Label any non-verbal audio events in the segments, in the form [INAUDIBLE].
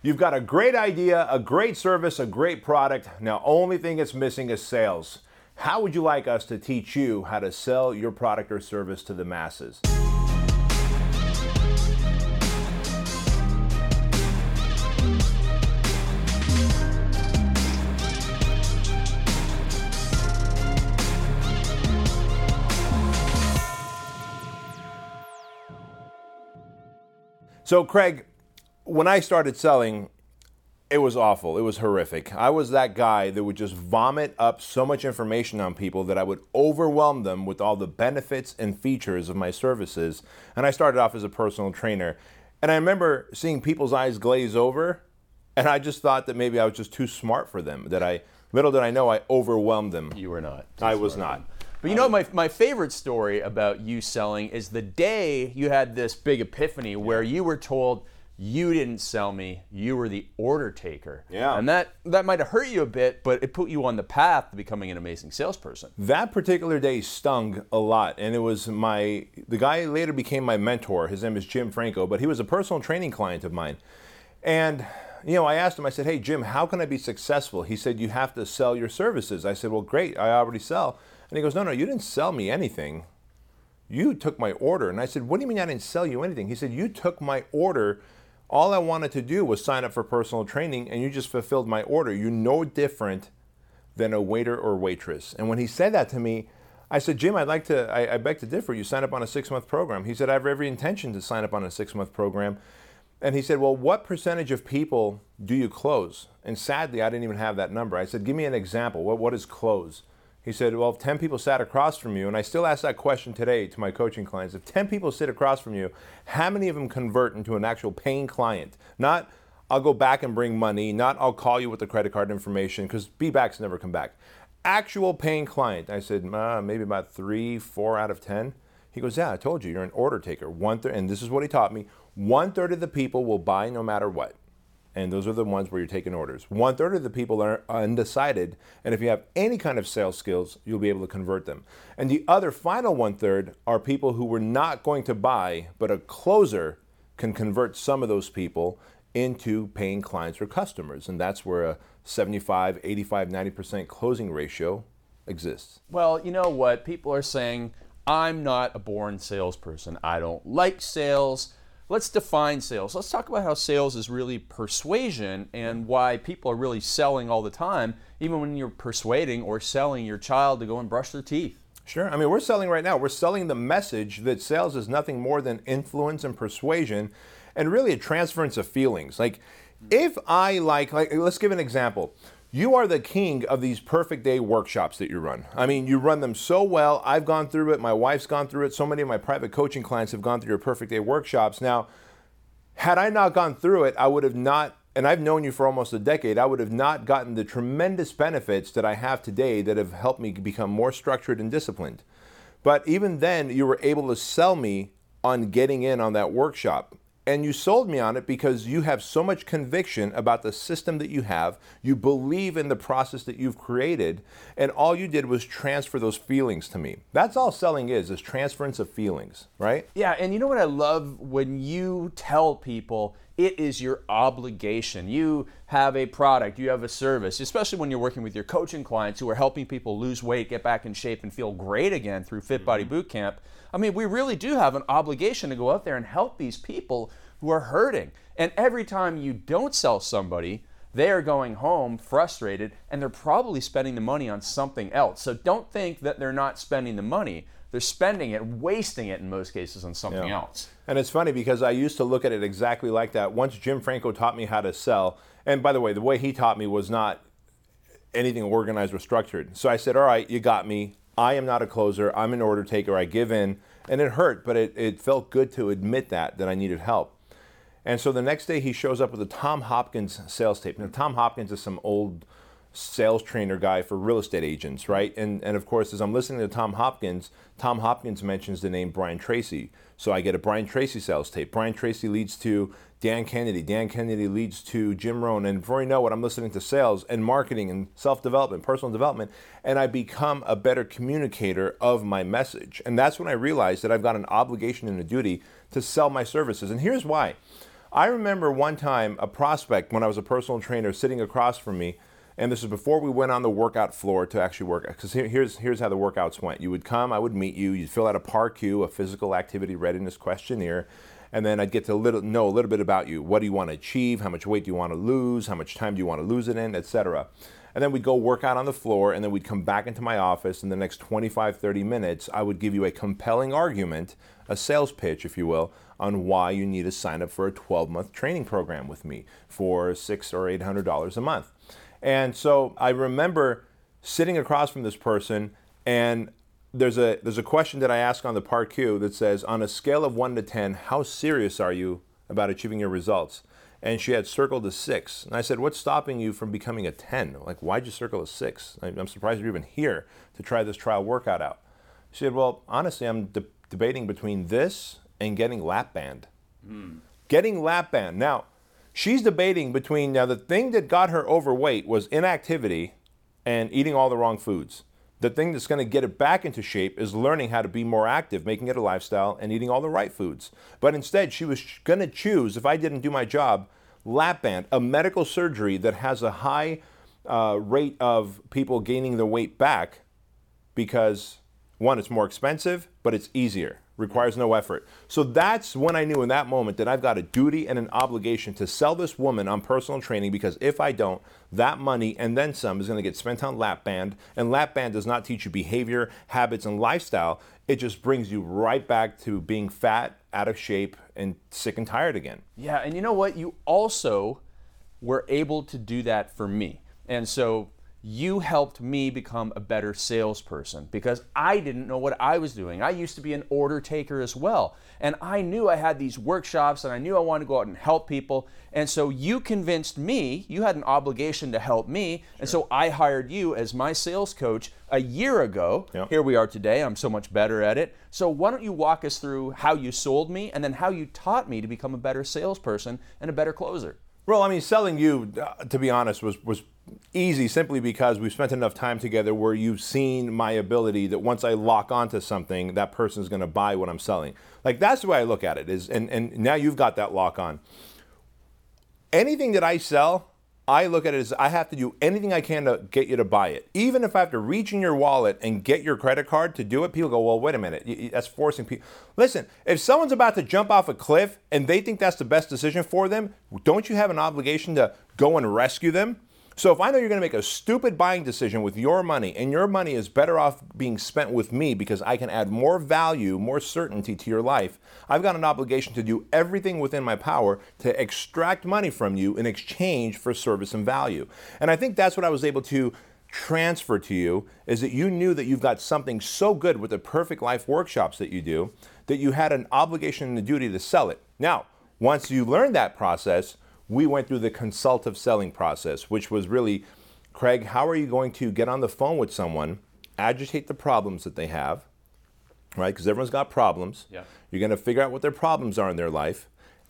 You've got a great idea, a great service, a great product. Now, only thing it's missing is sales. How would you like us to teach you how to sell your product or service to the masses? So, Craig, when I started selling, it was awful. It was horrific. I was that guy that would just vomit up so much information on people that I would overwhelm them with all the benefits and features of my services. And I started off as a personal trainer. And I remember seeing people's eyes glaze over, and I just thought that maybe I was just too smart for them, that I, little did I know, I overwhelmed them. You were not. I was not. But you know, my, my favorite story about you selling is the day you had this big epiphany where you were told you didn't sell me, you were the order taker. Yeah. And that, that might have hurt you a bit, but it put you on the path to becoming an amazing salesperson. That particular day stung a lot, and it was my the guy later became my mentor. His name is Jim Franco, but he was a personal training client of mine. And you know, I asked him, I said, Hey Jim, how can I be successful? He said, You have to sell your services. I said, Well, great, I already sell. And he goes, No, no, you didn't sell me anything. You took my order. And I said, What do you mean I didn't sell you anything? He said, You took my order. All I wanted to do was sign up for personal training, and you just fulfilled my order. You're no different than a waiter or waitress. And when he said that to me, I said, Jim, I'd like to, I, I beg to differ. You sign up on a six month program. He said, I have every intention to sign up on a six month program. And he said, Well, what percentage of people do you close? And sadly, I didn't even have that number. I said, Give me an example. What, what is close? He said, Well, if 10 people sat across from you, and I still ask that question today to my coaching clients if 10 people sit across from you, how many of them convert into an actual paying client? Not, I'll go back and bring money, not, I'll call you with the credit card information, because be backs never come back. Actual paying client. I said, maybe about three, four out of 10. He goes, Yeah, I told you, you're an order taker. One third, and this is what he taught me one third of the people will buy no matter what and those are the ones where you're taking orders. One third of the people are undecided, and if you have any kind of sales skills, you'll be able to convert them. And the other final one third are people who were not going to buy, but a closer can convert some of those people into paying clients or customers, and that's where a 75, 85, 90% closing ratio exists. Well, you know what? People are saying, I'm not a born salesperson. I don't like sales let's define sales. Let's talk about how sales is really persuasion and why people are really selling all the time, even when you're persuading or selling your child to go and brush their teeth. Sure. I mean, we're selling right now. We're selling the message that sales is nothing more than influence and persuasion and really a transference of feelings. Like, if I like, like, let's give an example. You are the king of these perfect day workshops that you run. I mean, you run them so well. I've gone through it. My wife's gone through it. So many of my private coaching clients have gone through your perfect day workshops. Now, had I not gone through it, I would have not, and I've known you for almost a decade, I would have not gotten the tremendous benefits that I have today that have helped me become more structured and disciplined. But even then, you were able to sell me on getting in on that workshop. And you sold me on it because you have so much conviction about the system that you have. You believe in the process that you've created. And all you did was transfer those feelings to me. That's all selling is, is transference of feelings, right? Yeah, and you know what I love when you tell people it is your obligation. You have a product, you have a service, especially when you're working with your coaching clients who are helping people lose weight, get back in shape, and feel great again through Fit Body mm-hmm. Boot Camp. I mean, we really do have an obligation to go out there and help these people who are hurting. And every time you don't sell somebody, they are going home frustrated and they're probably spending the money on something else. So don't think that they're not spending the money. They're spending it, wasting it in most cases on something yeah. else. And it's funny because I used to look at it exactly like that. Once Jim Franco taught me how to sell, and by the way, the way he taught me was not anything organized or structured. So I said, All right, you got me. I am not a closer. I'm an order taker. I give in. And it hurt, but it, it felt good to admit that, that I needed help. And so the next day he shows up with a Tom Hopkins sales tape. Now, Tom Hopkins is some old sales trainer guy for real estate agents, right? And, and of course, as I'm listening to Tom Hopkins, Tom Hopkins mentions the name Brian Tracy. So I get a Brian Tracy sales tape. Brian Tracy leads to Dan Kennedy. Dan Kennedy leads to Jim Rohn. And before you know it, I'm listening to sales and marketing and self development, personal development, and I become a better communicator of my message. And that's when I realized that I've got an obligation and a duty to sell my services. And here's why I remember one time a prospect when I was a personal trainer sitting across from me, and this is before we went on the workout floor to actually work. Because here, here's here's how the workouts went. You would come, I would meet you, you'd fill out a PAR-Q, a physical activity readiness questionnaire, and then I'd get to little, know a little bit about you. What do you want to achieve? How much weight do you want to lose? How much time do you want to lose it in, etc. And then we'd go work out on the floor, and then we'd come back into my office. In the next 25, 30 minutes, I would give you a compelling argument, a sales pitch, if you will, on why you need to sign up for a 12 month training program with me for six or eight hundred dollars a month. And so I remember sitting across from this person and there's a there's a question that I ask on the PAR-Q that says on a scale of 1 to 10 how serious are you about achieving your results and she had circled a 6 and I said what's stopping you from becoming a 10 like why'd you circle a 6 I'm surprised you're even here to try this trial workout out she said well honestly I'm de- debating between this and getting lap band. Mm. Getting lap band. Now, she's debating between now the thing that got her overweight was inactivity and eating all the wrong foods. The thing that's going to get it back into shape is learning how to be more active, making it a lifestyle, and eating all the right foods. But instead, she was going to choose, if I didn't do my job, lap band, a medical surgery that has a high uh, rate of people gaining their weight back because, one, it's more expensive, but it's easier requires no effort. So that's when I knew in that moment that I've got a duty and an obligation to sell this woman on personal training because if I don't, that money and then some is going to get spent on lap band. And lap band does not teach you behavior, habits, and lifestyle. It just brings you right back to being fat, out of shape, and sick and tired again. Yeah, and you know what? You also were able to do that for me. And so you helped me become a better salesperson because I didn't know what I was doing. I used to be an order taker as well. And I knew I had these workshops and I knew I wanted to go out and help people. And so you convinced me, you had an obligation to help me. Sure. And so I hired you as my sales coach a year ago. Yep. Here we are today. I'm so much better at it. So why don't you walk us through how you sold me and then how you taught me to become a better salesperson and a better closer? Well, I mean, selling you, to be honest, was was easy simply because we've spent enough time together where you've seen my ability that once I lock onto something, that person's going to buy what I'm selling. Like that's the way I look at it. Is and and now you've got that lock on. Anything that I sell, I look at it as I have to do anything I can to get you to buy it. Even if I have to reach in your wallet and get your credit card to do it, people go, well, wait a minute. That's forcing people. Listen, if someone's about to jump off a cliff and they think that's the best decision for them, don't you have an obligation to go and rescue them? So if I know you're going to make a stupid buying decision with your money and your money is better off being spent with me because I can add more value, more certainty to your life, I've got an obligation to do everything within my power to extract money from you in exchange for service and value. And I think that's what I was able to transfer to you is that you knew that you've got something so good with the perfect life workshops that you do that you had an obligation and a duty to sell it. Now, once you learned that process, we went through the consultative selling process, which was really, Craig, how are you going to get on the phone with someone, agitate the problems that they have, right? Because everyone's got problems. Yeah. You're going to figure out what their problems are in their life,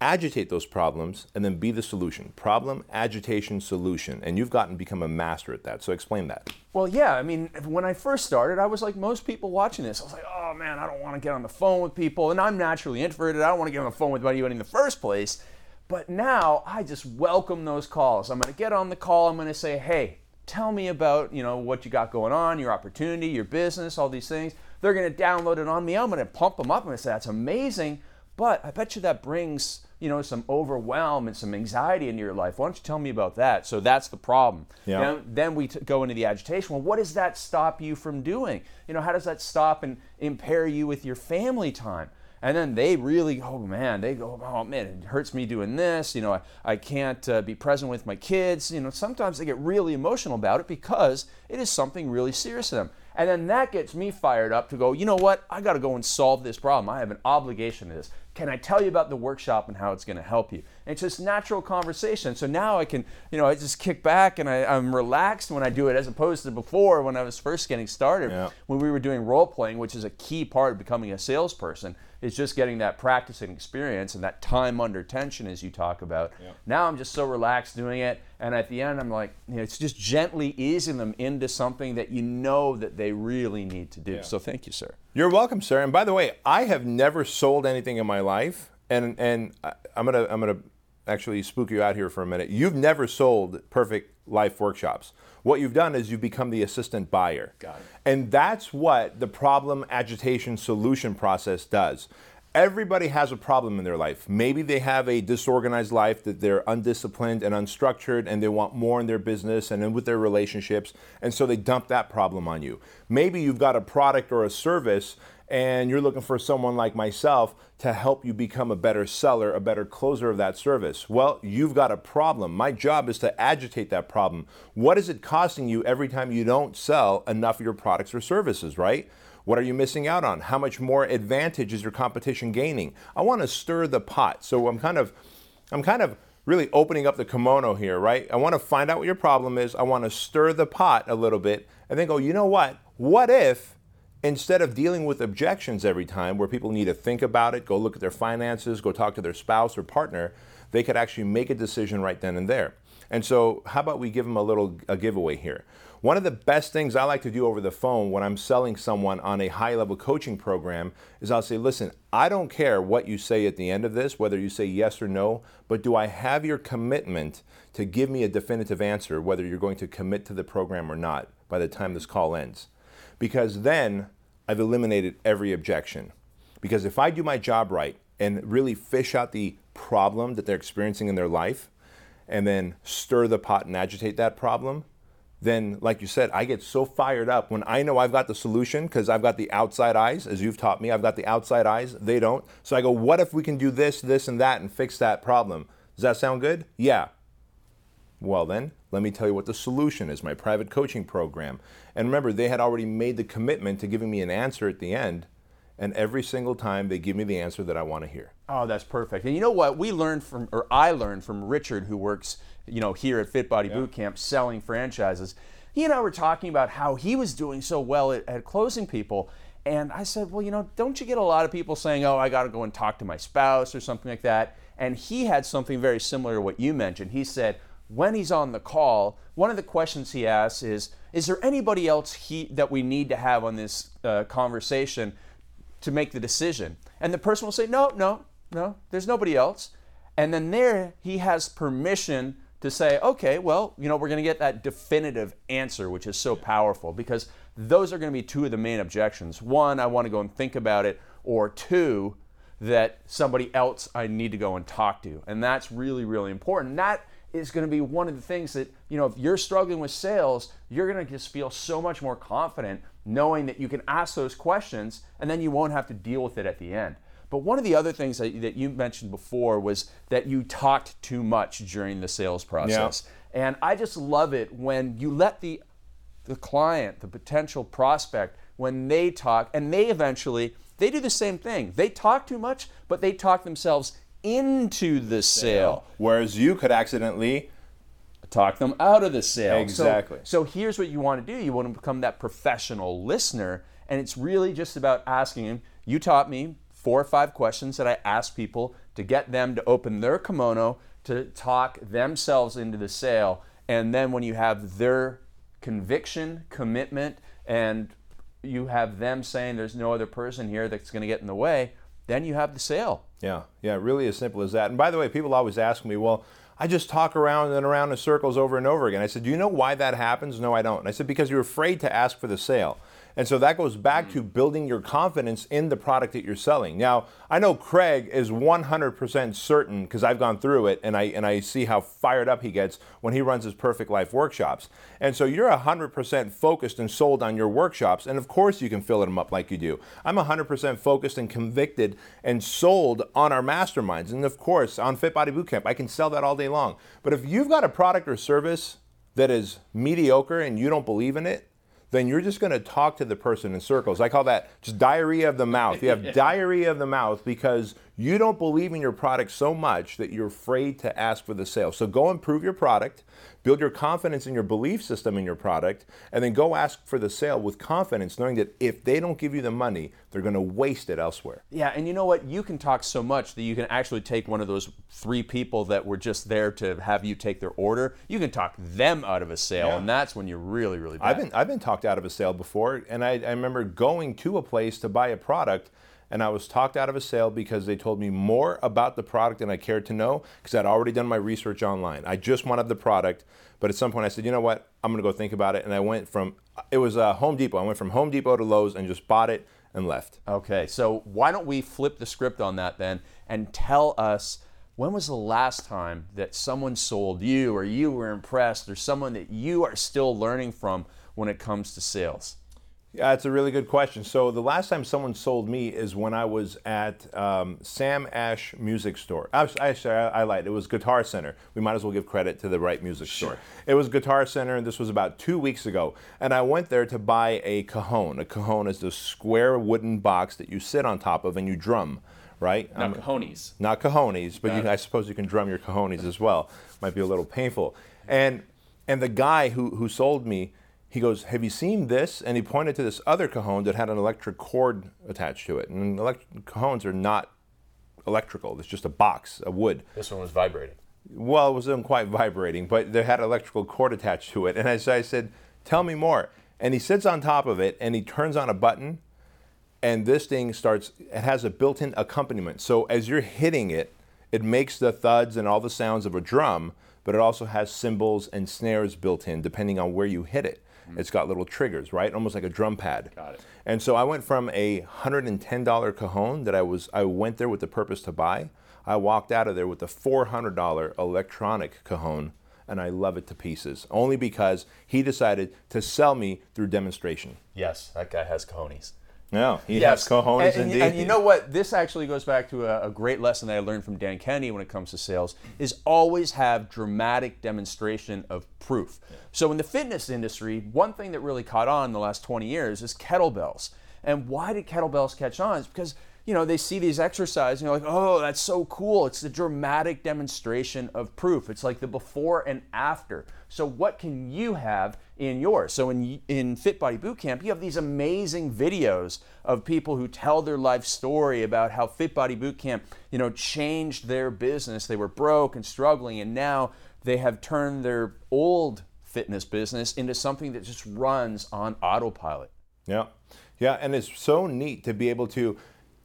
agitate those problems, and then be the solution. Problem, agitation, solution. And you've gotten become a master at that. So explain that. Well, yeah. I mean, when I first started, I was like most people watching this. I was like, oh man, I don't want to get on the phone with people. And I'm naturally introverted. I don't want to get on the phone with anybody in the first place. But now I just welcome those calls. I'm going to get on the call. I'm going to say, hey, tell me about you know what you got going on, your opportunity, your business, all these things. They're going to download it on me. I'm going to pump them up. I'm going to say that's amazing. But I bet you that brings you know some overwhelm and some anxiety into your life. Why don't you tell me about that? So that's the problem. Yeah. Now, then we t- go into the agitation. Well, what does that stop you from doing? You know, how does that stop and impair you with your family time? And then they really oh man they go oh man it hurts me doing this. You know i, I can't uh, be present with my kids. You know sometimes they get really emotional about it because it is something really serious to them. And then that gets me fired up to go you know what? I got to go and solve this problem. I have an obligation to this. Can I tell you about the workshop and how it's going to help you? It's just natural conversation. So now I can, you know, I just kick back and I, am relaxed when I do it as opposed to before when I was first getting started, yeah. when we were doing role playing, which is a key part of becoming a salesperson, is just getting that practice and experience and that time under tension, as you talk about. Yeah. Now I'm just so relaxed doing it. And at the end, I'm like, you know, it's just gently easing them into something that you know that they really need to do. Yeah. So thank you, sir. You're welcome, sir. And by the way, I have never sold anything in my life, and and I'm gonna I'm gonna actually spook you out here for a minute. You've never sold perfect life workshops. What you've done is you've become the assistant buyer. Got it. And that's what the problem agitation solution process does. Everybody has a problem in their life. Maybe they have a disorganized life that they're undisciplined and unstructured and they want more in their business and with their relationships, and so they dump that problem on you. Maybe you've got a product or a service and you're looking for someone like myself to help you become a better seller, a better closer of that service. Well, you've got a problem. My job is to agitate that problem. What is it costing you every time you don't sell enough of your products or services, right? What are you missing out on? How much more advantage is your competition gaining? I want to stir the pot. So I'm kind of I'm kind of really opening up the kimono here, right? I want to find out what your problem is. I want to stir the pot a little bit and then go, "You know what? What if instead of dealing with objections every time where people need to think about it, go look at their finances, go talk to their spouse or partner, they could actually make a decision right then and there. And so, how about we give them a little a giveaway here? One of the best things I like to do over the phone when I'm selling someone on a high level coaching program is I'll say, listen, I don't care what you say at the end of this, whether you say yes or no, but do I have your commitment to give me a definitive answer whether you're going to commit to the program or not by the time this call ends? Because then I've eliminated every objection. Because if I do my job right and really fish out the problem that they're experiencing in their life and then stir the pot and agitate that problem, then, like you said, I get so fired up when I know I've got the solution because I've got the outside eyes, as you've taught me. I've got the outside eyes, they don't. So I go, what if we can do this, this, and that and fix that problem? Does that sound good? Yeah. Well, then, let me tell you what the solution is my private coaching program. And remember, they had already made the commitment to giving me an answer at the end. And every single time they give me the answer that I want to hear. Oh, that's perfect. And you know what? We learned from, or I learned from Richard, who works, you know, here at Fit Body yeah. Bootcamp selling franchises. He and I were talking about how he was doing so well at, at closing people. And I said, well, you know, don't you get a lot of people saying, oh, I got to go and talk to my spouse or something like that? And he had something very similar to what you mentioned. He said, when he's on the call, one of the questions he asks is, is there anybody else he, that we need to have on this uh, conversation to make the decision? And the person will say, no, no, no, there's nobody else. And then there he has permission to say, okay, well, you know, we're going to get that definitive answer, which is so powerful because those are going to be two of the main objections. One, I want to go and think about it, or two, that somebody else I need to go and talk to. And that's really, really important. That is going to be one of the things that, you know, if you're struggling with sales, you're going to just feel so much more confident knowing that you can ask those questions and then you won't have to deal with it at the end. But one of the other things that, that you mentioned before was that you talked too much during the sales process. Yeah. And I just love it when you let the the client, the potential prospect, when they talk and they eventually they do the same thing. They talk too much, but they talk themselves into the sale. Whereas you could accidentally talk them out of the sale. Exactly. So, so, here's what you want to do you want to become that professional listener, and it's really just about asking him. You taught me four or five questions that I ask people to get them to open their kimono to talk themselves into the sale. And then when you have their conviction, commitment, and you have them saying there's no other person here that's going to get in the way, then you have the sale. Yeah, yeah, really as simple as that. And by the way, people always ask me, well, I just talk around and around in circles over and over again. I said, do you know why that happens? No, I don't. And I said, because you're afraid to ask for the sale. And so that goes back hmm. to building your confidence in the product that you're selling. Now, I know Craig is 100% certain because I've gone through it and I and I see how fired up he gets when he runs his Perfect Life workshops. And so you're 100% focused and sold on your workshops and of course you can fill them up like you do. I'm 100% focused and convicted and sold on our masterminds. And of course, on Fit Body Bootcamp, I can sell that all day long. But if you've got a product or service that is mediocre and you don't believe in it, then you're just going to talk to the person in circles. I call that just diarrhea of the mouth. You have [LAUGHS] diarrhea of the mouth because you don't believe in your product so much that you're afraid to ask for the sale. So go improve your product, build your confidence in your belief system in your product, and then go ask for the sale with confidence, knowing that if they don't give you the money, they're going to waste it elsewhere. Yeah, and you know what? You can talk so much that you can actually take one of those three people that were just there to have you take their order. You can talk them out of a sale, yeah. and that's when you're really, really bad. I've been I've been talked out of a sale before, and I, I remember going to a place to buy a product and I was talked out of a sale because they told me more about the product than I cared to know because I'd already done my research online. I just wanted the product, but at some point I said, you know what, I'm gonna go think about it, and I went from it was uh, Home Depot. I went from Home Depot to Lowe's and just bought it and left. Okay, so why don't we flip the script on that then and tell us when was the last time that someone sold you or you were impressed or someone that you are still learning from when it comes to sales? Yeah, it's a really good question. So the last time someone sold me is when I was at um, Sam Ash Music Store. Actually, I, I lied. It was Guitar Center. We might as well give credit to the right music sure. store. It was Guitar Center, and this was about two weeks ago. And I went there to buy a cajon. A cajon is the square wooden box that you sit on top of and you drum right? Not um, cajones. Not cajones, but you, I suppose you can drum your cajones as well. Might be a little painful. And and the guy who who sold me he goes, Have you seen this? And he pointed to this other cajon that had an electric cord attached to it. And cajones are not electrical, it's just a box of wood. This one was vibrating. Well, it wasn't quite vibrating, but they had an electrical cord attached to it. And as I said, Tell me more. And he sits on top of it and he turns on a button, and this thing starts, it has a built in accompaniment. So as you're hitting it, it makes the thuds and all the sounds of a drum, but it also has cymbals and snares built in depending on where you hit it. Mm-hmm. It's got little triggers, right? Almost like a drum pad. Got it. And so I went from a $110 cajon that I was I went there with the purpose to buy. I walked out of there with a $400 electronic cajon and I love it to pieces. Only because he decided to sell me through demonstration. Yes, that guy has cojones. No, he yes. has cojones and, indeed. And you know what? This actually goes back to a, a, great lesson that I learned from Dan Kennedy when it comes to sales: is always have dramatic demonstration of proof. Yeah. So in the fitness industry, one thing that really caught on in the last 20 years is kettlebells. And why did kettlebells catch on? Is because you know, they see these exercises and you're like, oh, that's so cool. It's the dramatic demonstration of proof. It's like the before and after. So, what can you have in yours? So, in, in Fit Body Bootcamp, you have these amazing videos of people who tell their life story about how Fit Body Bootcamp, you know, changed their business. They were broke and struggling, and now they have turned their old fitness business into something that just runs on autopilot. Yeah. Yeah, and it's so neat to be able to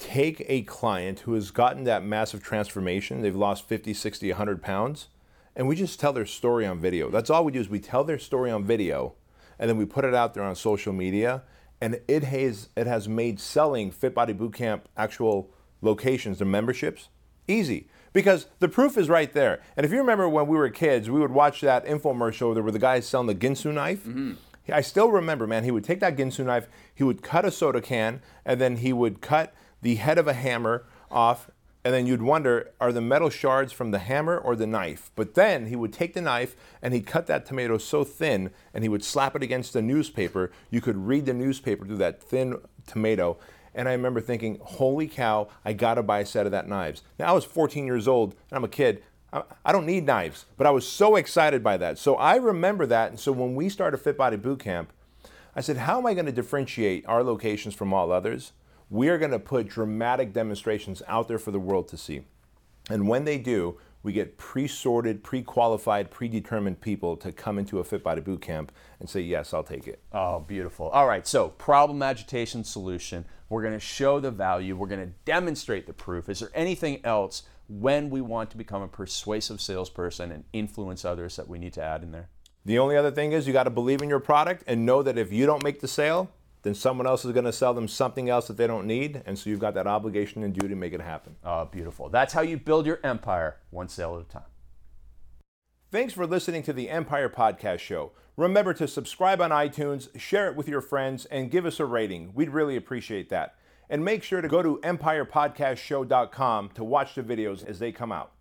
take a client who has gotten that massive transformation, they've lost 50, 60, 100 pounds, and we just tell their story on video. That's all we do is we tell their story on video, and then we put it out there on social media, and it has, it has made selling Fit Body Bootcamp actual locations, the memberships, easy. Because the proof is right there. And if you remember when we were kids, we would watch that infomercial where the guy selling the Ginsu knife. Mm-hmm. I still remember, man, he would take that Ginsu knife, he would cut a soda can, and then he would cut the head of a hammer off, and then you'd wonder, are the metal shards from the hammer or the knife? But then he would take the knife and he'd cut that tomato so thin and he would slap it against the newspaper. You could read the newspaper through that thin tomato. And I remember thinking, holy cow, I gotta buy a set of that knives. Now I was 14 years old and I'm a kid. I don't need knives, but I was so excited by that. So I remember that. And so when we started Fit Body Bootcamp, I said, how am I going to differentiate our locations from all others? We are going to put dramatic demonstrations out there for the world to see. And when they do, we get pre-sorted, pre-qualified, predetermined people to come into a Fit Body Boot Camp and say, yes, I'll take it. Oh, beautiful. All right, so problem, agitation, solution. We're going to show the value. We're going to demonstrate the proof. Is there anything else when we want to become a persuasive salesperson and influence others that we need to add in there? The only other thing is you got to believe in your product and know that if you don't make the sale, then someone else is going to sell them something else that they don't need. And so you've got that obligation and duty to make it happen. Oh, beautiful. That's how you build your empire, one sale at a time. Thanks for listening to the Empire Podcast Show. Remember to subscribe on iTunes, share it with your friends, and give us a rating. We'd really appreciate that. And make sure to go to empirepodcastshow.com to watch the videos as they come out.